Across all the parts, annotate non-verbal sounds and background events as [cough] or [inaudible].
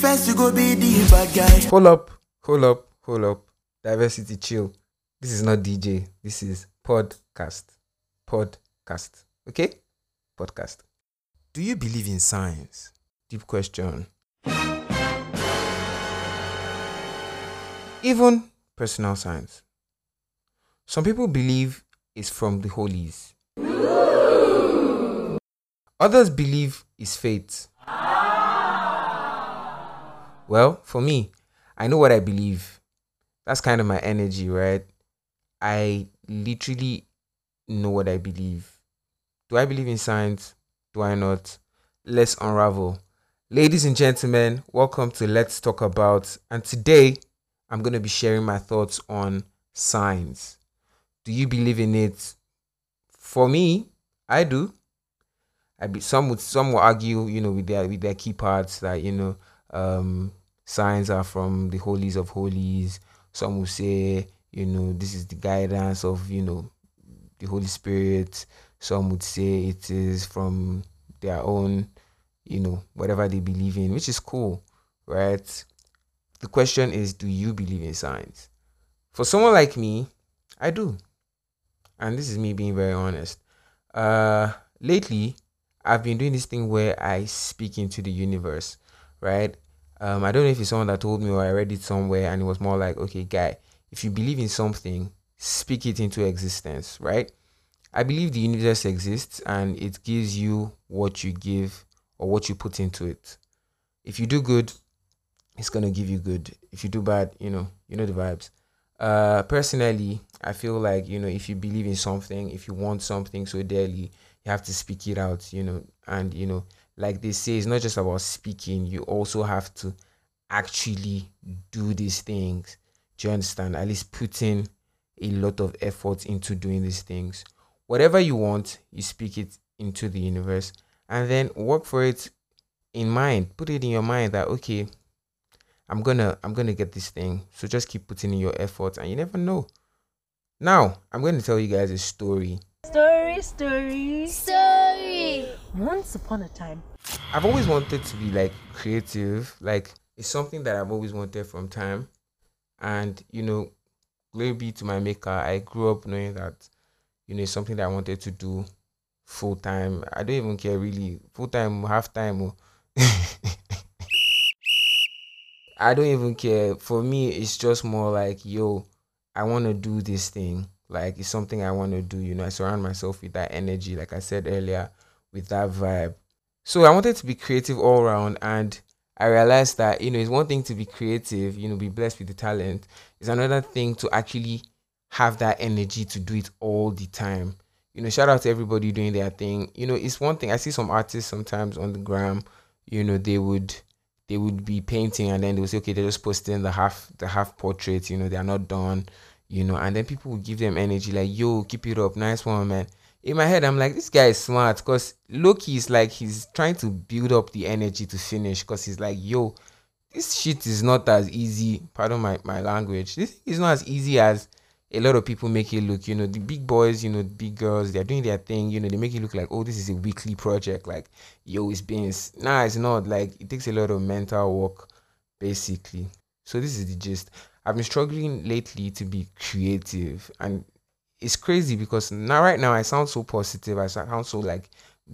First you go be the bad guy. Hold up, hold up, hold up. Diversity chill. This is not DJ. This is podcast. Podcast. Okay? Podcast. Do you believe in signs? Deep question. Even personal signs. Some people believe it's from the holies. Others believe it's fate. Well, for me, I know what I believe. That's kind of my energy, right? I literally know what I believe. Do I believe in signs? Do I not? Let's unravel. Ladies and gentlemen, welcome to Let's Talk About. And today, I'm going to be sharing my thoughts on signs. Do you believe in it? For me, I do. I be, some would some will argue, you know, with their with their key parts that you know, um, signs are from the holies of holies. Some will say, you know, this is the guidance of you know, the Holy Spirit. Some would say it is from their own, you know, whatever they believe in, which is cool, right? The question is, do you believe in signs? For someone like me, I do, and this is me being very honest. Uh, lately, I've been doing this thing where I speak into the universe, right? Um, I don't know if it's someone that told me or I read it somewhere and it was more like, okay, guy, if you believe in something, speak it into existence, right? I believe the universe exists and it gives you what you give or what you put into it. If you do good, it's gonna give you good. If you do bad, you know, you know the vibes. Uh, personally, I feel like you know if you believe in something, if you want something so dearly, you have to speak it out, you know, and you know, like they say, it's not just about speaking, you also have to actually do these things. Do you understand? At least putting a lot of effort into doing these things. Whatever you want, you speak it into the universe and then work for it in mind. Put it in your mind that okay, I'm gonna I'm gonna get this thing. So just keep putting in your effort and you never know. Now, I'm going to tell you guys a story Story, story. Story. Once upon a time. I've always wanted to be like creative. Like it's something that I've always wanted from time. And you know, glory be to my maker. I grew up knowing that, you know, it's something that I wanted to do full time. I don't even care really. Full time, half time. oh. [laughs] I don't even care. For me, it's just more like, yo, I want to do this thing. Like it's something I want to do. You know, I surround myself with that energy, like I said earlier, with that vibe. So I wanted to be creative all around, and I realized that you know it's one thing to be creative, you know, be blessed with the talent. It's another thing to actually have that energy to do it all the time. You know, shout out to everybody doing their thing. You know, it's one thing I see some artists sometimes on the gram. You know, they would they would be painting and then they would say, okay, they're just posting the half the half portrait. You know, they are not done. You know, and then people would give them energy like, yo, keep it up, nice one, man in my head, I'm like, this guy is smart because Loki is like he's trying to build up the energy to finish because he's like, yo, this shit is not as easy. Pardon my, my language. This is not as easy as a lot of people make it look. You know, the big boys, you know, big girls, they're doing their thing. You know, they make it look like, oh, this is a weekly project. Like, yo, it's being nah, it's not. Like, it takes a lot of mental work, basically. So this is the gist. I've been struggling lately to be creative and it's crazy because now right now I sound so positive. I sound so like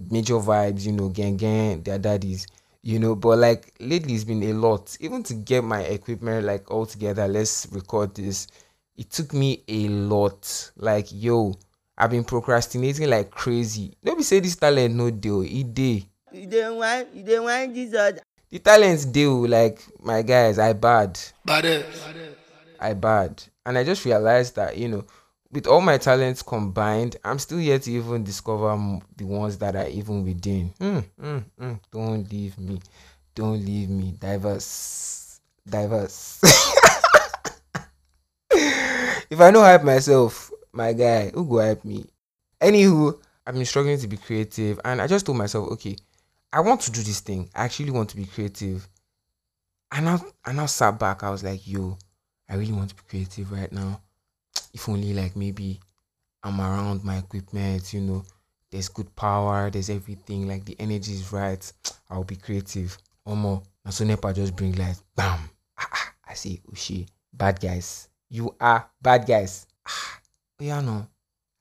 major vibes, you know, gang gang, their daddies, you know. But like lately, it's been a lot. Even to get my equipment like all together, let's record this. It took me a lot. Like yo, I've been procrastinating like crazy. Let me say this talent no deal. It day. You don't want, you don't want Jesus. The talents deal like my guys. I bad. Bad. I bad. And I just realized that you know with all my talents combined, I'm still yet to even discover the ones that are even within. Mm, mm, mm. Don't leave me. Don't leave me. Diverse. Diverse. [laughs] if I don't hype myself, my guy, who go hype me? Anywho, I've been struggling to be creative and I just told myself, okay, I want to do this thing. I actually want to be creative. And I, and I sat back, I was like, yo, I really want to be creative right now if only like maybe I'm around my equipment, you know, there's good power, there's everything, like the energy is right, [tsk] I'll be creative. Or more. And so Nepa just bring light. Bam. Ah, ah. I say, oh shit, bad guys. You are bad guys. Ah, oh, yeah, no.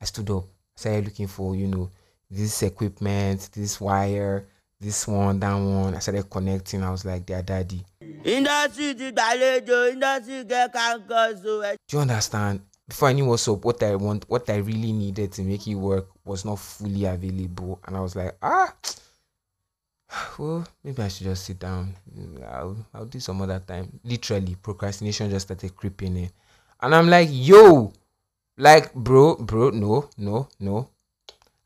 I stood up. I started looking for, you know, this equipment, this wire, this one, that one. I started connecting. I was like, their daddy. industry ti gbàlejò industry get cancers o. ẹ Do you understand? Before I knew what's up, what I want, what I really needed to make it work was not fully available. And I was like, ah, [sighs] well, maybe I should just sit down. I'll, I'll do some other time. Literally, procrastination just started creeping in. And I'm like, yo, like, bro, bro, no, no, no.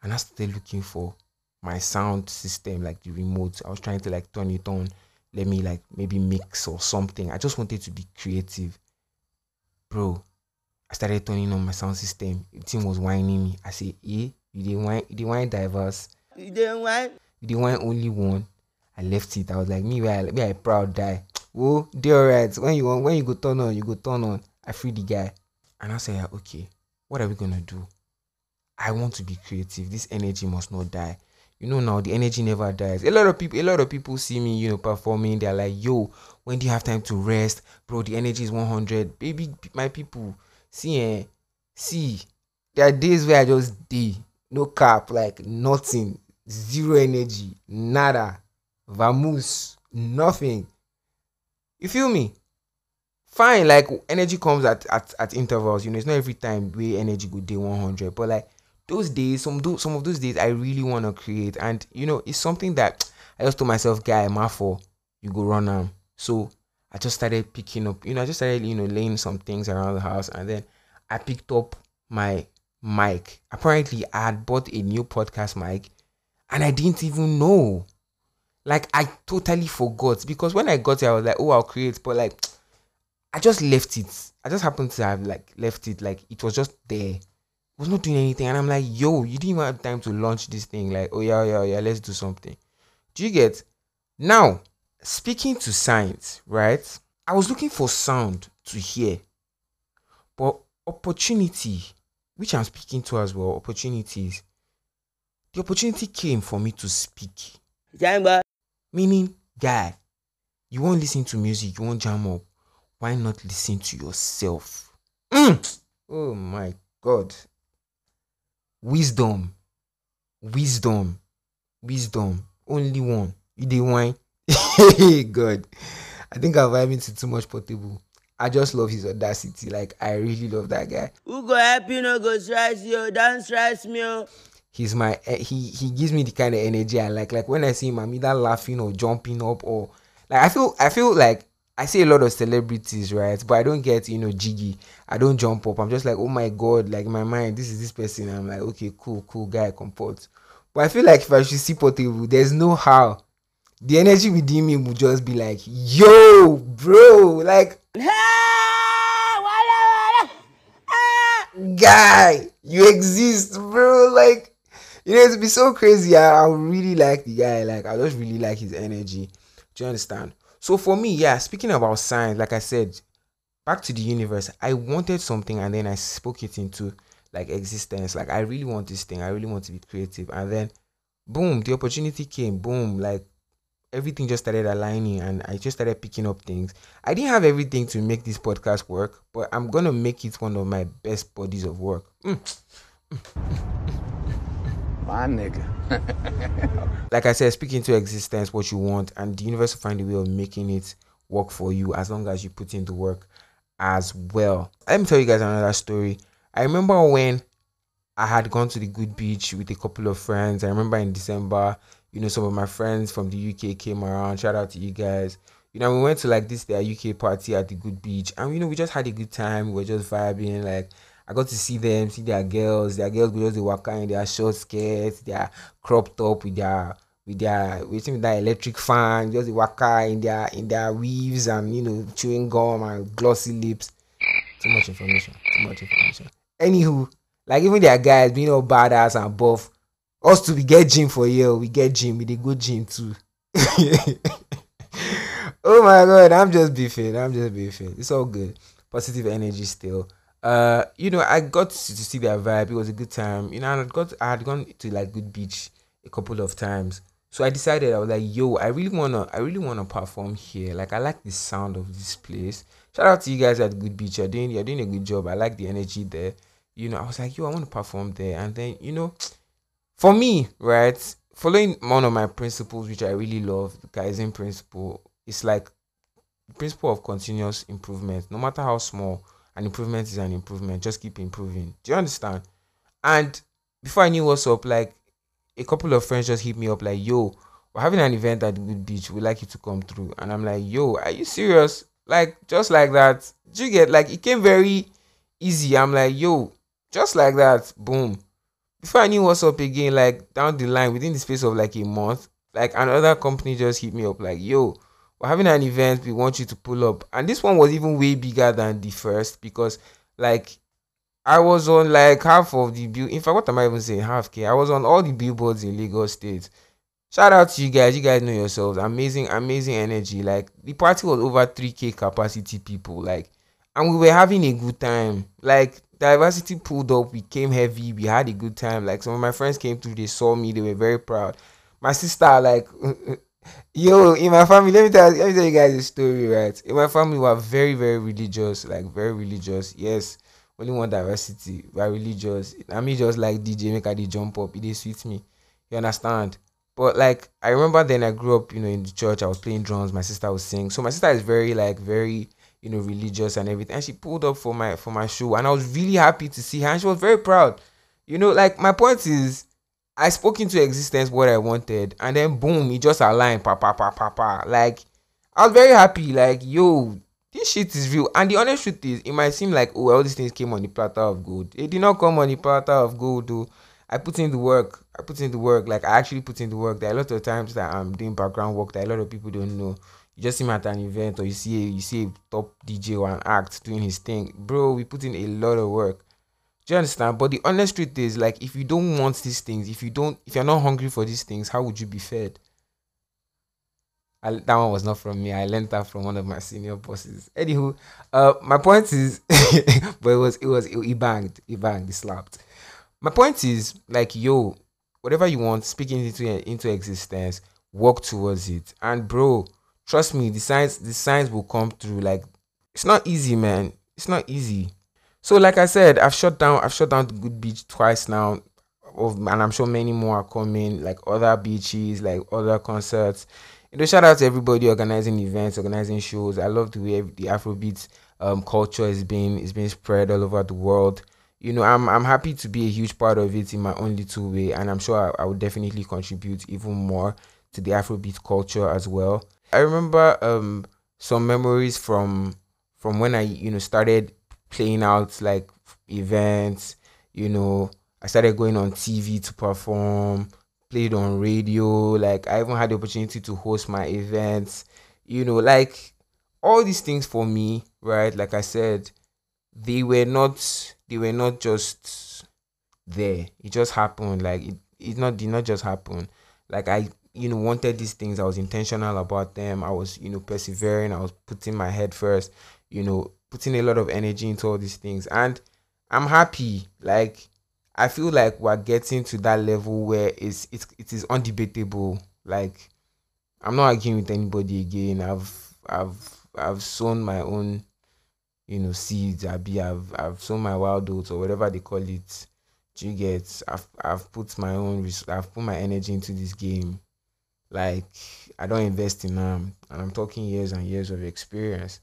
And I started looking for my sound system, like the remote. I was trying to like turn it on, let me like maybe mix or something. I just wanted to be creative. Bro, I started turning on my sound system. The team was whining me. I say, eh, you didn't whine, you didn't whine diverse. you didn't whine. You didn't want only one. I left it. I was like, me, where I, me, I proud die. [tsk] Oh, they alright. When you want, when you go turn on, you go turn on. I free the guy, and I said, okay, what are we gonna do? I want to be creative. This energy must not die. You know now the energy never dies. A lot of people, a lot of people see me, you know, performing. They're like, yo, when do you have time to rest, bro? The energy is 100. Baby, my people, see, eh, see, there are days where I just day, no cap, like nothing, zero energy, nada, vamoose, nothing. You feel me? Fine, like energy comes at, at at intervals. You know, it's not every time where energy go day 100, but like those days, some do some of those days, I really want to create, and you know, it's something that [tsk] I just told myself, guy, my for you go run am. So I just started picking up, you know, I just started, you know, laying some things around the house, and then I picked up my mic. Apparently, I had bought a new podcast mic, and I didn't even know. Like I totally forgot because when I got it, I was like, oh, I'll create, but like I just left it. I just happened to have like left it, like it was just there. It was not doing anything, and I'm like, yo, you didn't even have time to launch this thing. Like, oh yeah, yeah, yeah, let's do something. Do you get? Now, speaking to signs, right? I was looking for sound to hear, but opportunity, which I'm speaking to as well, opportunities. The opportunity came for me to speak. gbọ́. Meaning, guy, you won't listen to music, you won't jam up. Why not listen to yourself? Mm. Oh my God. Wisdom. Wisdom. Wisdom. Only one. You dey whine. [laughs] God. I think I'm vibing to too much portable. I just love his audacity. Like, I really love that guy. who go help you no go stress you o don stress me o. he's my eh, he he gives me the kind of energy I like. Like when I see him, I'm either laughing or jumping up or like I feel I feel like I see a lot of celebrities, right? But I don't get you know jiggy. I don't jump up. I'm just like, oh my god, like my mind, this is this person. I'm like, okay, cool, cool guy, comport. But I feel like if I should see Portable, there's no how. The energy within me would just be like, yo, bro, like Hey, [laughs] wala wala. Ah. guy, you exist, bro. Like, you know, it'd be so crazy. I, I really like the guy. Like, I just really like his energy. Do you understand? So for me, yeah, speaking about signs, like I said, back to the universe, I wanted something and then I spoke it into like existence. Like I really want this thing. I really want to be creative. And then boom, the opportunity came. Boom, like everything just started aligning and I just started picking up things. I didn't have everything to make this podcast work, but I'm gonna make it one of my best bodies of work. Mm. My nigga. [laughs] Like I said, speak into existence what you want, and the universe will find a way of making it work for you as long as you put in the work as well. Let me tell you guys another story. I remember when I had gone to the good beach with a couple of friends. I remember in December, you know, some of my friends from the UK came around. Shout out to you guys. You know, we went to like this their UK party at the good beach, and you know, we just had a good time. We were just vibing. Like I got to see them, see their girls. Their girls just the waka in their short skirts, their cropped top with their with their with that electric fan, just the waka in their in their weaves and you know chewing gum and glossy lips. Too much information. Too much information. Anywho, like even their guys being all badass and buff. Us too, we get gym for you. We get gym. We dey go gym too. [laughs] oh my god, I'm just beefing. I'm just beefing. It's all good. Positive energy still. Uh, you know, I got to, to see their vibe. It was a good time. You know, I got I had gone to like good beach a couple of times. So I decided I was like, yo, I really wanna, I really wanna perform here. Like I like the sound of this place. Shout out to you guys at Good Beach. You're doing, you're doing a good job. I like the energy there. You know, I was like, yo, I want to perform there. And then, you know, for me, right, following one of my principles, which I really love, the Kaizen principle, it's like the principle of continuous improvement. No matter how small, an improvement is an improvement. Just keep improving. Do you understand? And before I knew what's up, like a couple of friends just hit me up like, yo, we're having an event at the Good Beach. We'd like you to come through. And I'm like, yo, are you serious? Like, just like that. Do you get like it came very easy? I'm like, yo, just like that. Boom. Before I knew what's up again, like down the line, within the space of like a month, like another company just hit me up, like, yo, we're having an event, we want you to pull up. And this one was even way bigger than the first because like I was on like half of the bill. In fact, what am I even saying? Half K. I was on all the billboards in Lagos State. Shout out to you guys. You guys know yourselves. Amazing, amazing energy. Like the party was over 3k capacity people. Like, and we were having a good time. Like diversity pulled up. We came heavy. We had a good time. Like some of my friends came through. They saw me. They were very proud. My sister, like, [laughs] yo, in my family, let me tell let me tell you guys a story, right? In my family, we are very, very religious. Like very religious. Yes only one diversity we are religious i mean just like dj make dey jump up dey sweet me you understand but like i remember then i grew up you know in the church i was playing drums my sister was singing so my sister is very like very you know religious and everything and she pulled up for my for my show and i was really happy to see her and she was very proud you know like my point is i spoke into existence what i wanted and then boom it just aligned pa pa pa pa pa like i was very happy like yo this shit is real. And the honest truth is, it might seem like, oh, all these things came on the platter of gold. It did not come on the platter of gold, though. I put in the work. I put in the work. Like, I actually put in the work. There are a lot of times that I'm doing background work that a lot of people don't know. You just see me at an event or you see a, you see a top DJ or an act doing his thing. Bro, we put in a lot of work. Do you understand? But the honest truth is, like, if you don't want these things, if you don't, if you're not hungry for these things, how would you be fed? I, that one was not from me. I learned that from one of my senior bosses. Anywho, uh, my point is, [laughs] but it was it was it banged, it banged, it slapped. My point is like, yo, whatever you want, speaking into into existence, work towards it. And bro, trust me, the signs the signs will come through. Like, it's not easy, man. It's not easy. So, like I said, I've shut down I've shut down the Good Beach twice now. Of, and I'm sure many more are coming, like other beaches, like other concerts you know, shout out to everybody organizing events, organizing shows. I love the way the Afrobeat um, culture is being is being spread all over the world. You know, I'm I'm happy to be a huge part of it in my own little way, and I'm sure I, I would definitely contribute even more to the Afrobeat culture as well. I remember um some memories from from when I you know started playing out like events. You know, I started going on TV to perform played on radio. Like I even had the opportunity to host my events. You know, like all these things for me, right? Like I said, they were not they were not just there. It just happened. Like it, it not did not just happen. Like I you know wanted these things. I was intentional about them. I was you know persevering. I was putting my head first. You know, putting a lot of energy into all these things, and I'm happy. Like I feel like we're getting to that level where it's it's it is undebatable. Like I'm not arguing with anybody again. I've I've I've sown my own, you know, seeds. I be I've I've sown my wild oats or whatever they call it. You get? I've I've put my own I've put my energy into this game. Like I don't invest in them, and I'm talking years and years of experience.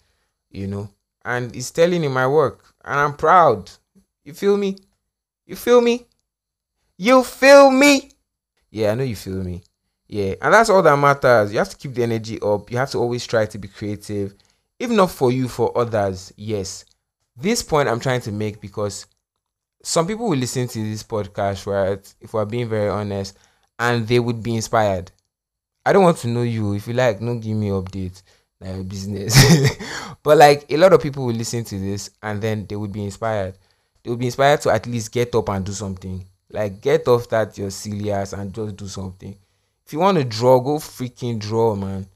You know, and it's telling in my work, and I'm proud. You feel me? You feel me? You feel me? Yeah, I know you feel me. Yeah, and that's all that matters. You have to keep the energy up. You have to always try to be creative. If not for you, for others, yes. This point I'm trying to make because some people will listen to this podcast, right? If we're being very honest, and they would be inspired. I don't want to know you. If you like, no give me updates like business. [laughs] but like a lot of people will listen to this and then they would be inspired they will be inspired to at least get up and do something. Like get off that your silly ass and just do something. If you want to draw, go freaking draw, man.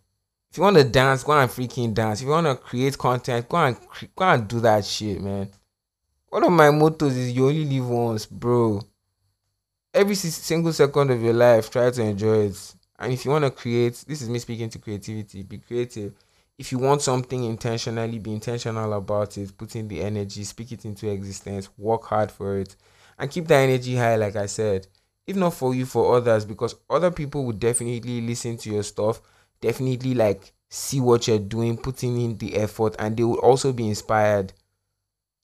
If you want to dance, go and freaking dance. If you want to create content, go and go and do that shit, man. One of my mottos is you only live once, bro. Every single second of your life, try to enjoy it And if you want to create, this is me speaking to creativity, be creative. If you want something intentionally, be intentional about it, put in the energy, speak it into existence, work hard for it, and keep that energy high, like I said. If not for you, for others, because other people would definitely listen to your stuff, definitely like see what you're doing, putting in the effort, and they will also be inspired.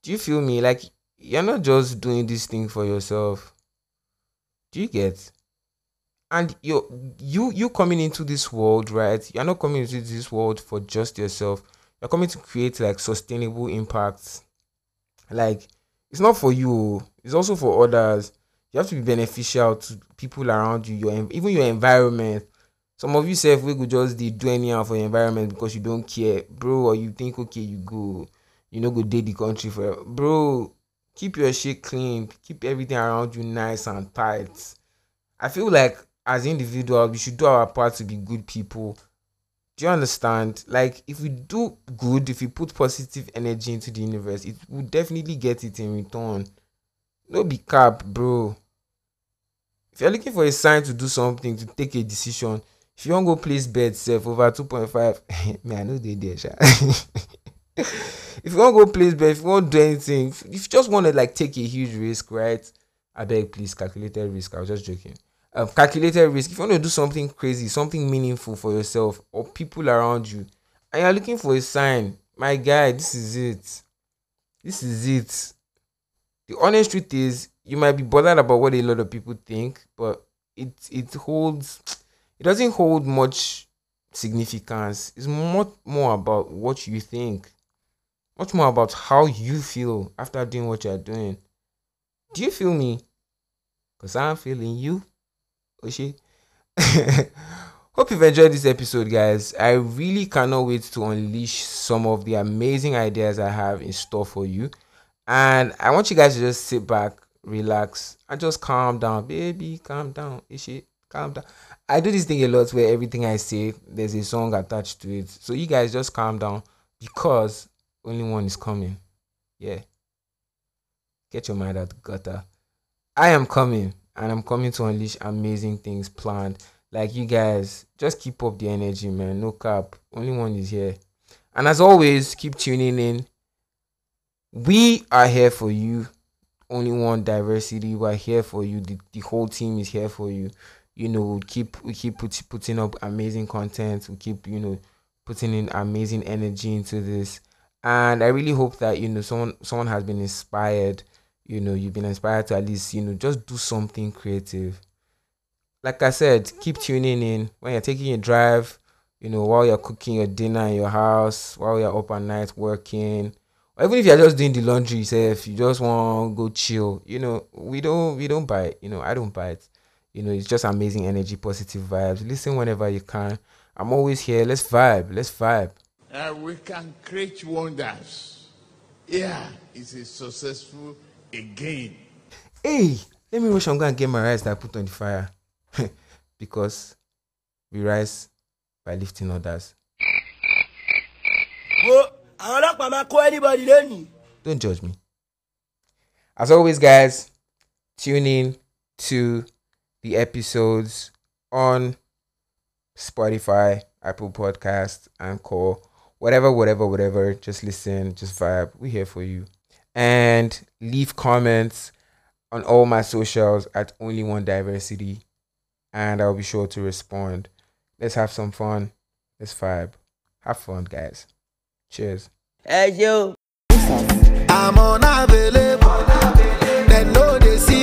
Do you feel me? Like you're not just doing this thing for yourself. Do you get? And you you you coming into this world, right? You're not coming into this world for just yourself. You're coming to create like sustainable impacts. Like it's not for you, oh. it's also for others. You have to be beneficial to people around you, your even your environment. Some of you self we could just dey do anyhow for your environment because you don't care, bro, or you think okay, you go, you know, go date the country for bro. Keep your shit clean, keep everything around you nice and tight. I feel like as individuals, we should do our part to be good people. Do you understand? Like, if we do good, if we put positive energy into the universe, it will definitely get it in return. No be cap, bro. If you're looking for a sign to do something, to take a decision, if you want go place bet self over 2.5, [laughs] man, I know they there, sha. [laughs] if you want go place bet, if you want to do anything, if if you just want to like take a huge risk, right? I beg, please, calculated risk. I was just joking. Um, calculated risk. If you want to do something crazy, something meaningful for yourself or people around you, and you're looking for a sign, my guy, this is it. This is it. The honest truth is, you might be bothered about what a lot of people think, but it it holds. It doesn't hold much significance. It's much more about what you think. Much more about how you feel after doing what you're doing. Do you feel me? Cause I'm feeling you. Oh, Oshi. [laughs] Hope you've enjoyed this episode, guys. I really cannot wait to unleash some of the amazing ideas I have in store for you. And I want you guys to just sit back, relax, and just calm down. Baby, calm down. Ishi, calm down. I do this thing a lot where everything I say, there's a song attached to it. So you guys just calm down because only one is coming. Yeah. Get your mind out gutter. I am coming and I'm coming to unleash amazing things planned. Like you guys, just keep up the energy, man. No cap. Only one is here. And as always, keep tuning in. We are here for you. Only one diversity. We're here for you. The, the whole team is here for you. You know, we keep we keep put, putting up amazing content. We keep, you know, putting in amazing energy into this. And I really hope that, you know, someone someone has been inspired you know you've been inspired to at least you know just do something creative. Like i said keep tuning in. When you're taking a drive you know while you're cooking your dinner in your house while you're up at night working or even if you're just doing the laundry yourself you just want to go chill you know we don't we don't buy it you know i don't buy it. You know it's just amazing energy positive vibes. Listen whenever you can. I'm always here. Let's vibe let's vibe. Uh, we can create wonders. Yeah, it's a successful again. hey let me rush and go and get my rice that i put on the fire. [laughs] Because we rise by lifting others. Wo àwọn ọlọ́pàá máa kó anybody don't judge me. As always guys tune in to the episodes on spotify apple podcast anchor whatever whatever whatever. Just listen just vibe. We're here for you and leave comments on all my socials at Only One Diversity, and I'll be sure to respond. Let's have some fun. Let's vibe. Have fun, guys. Cheers. Hey, yo. I'm unavailable. They know they see me.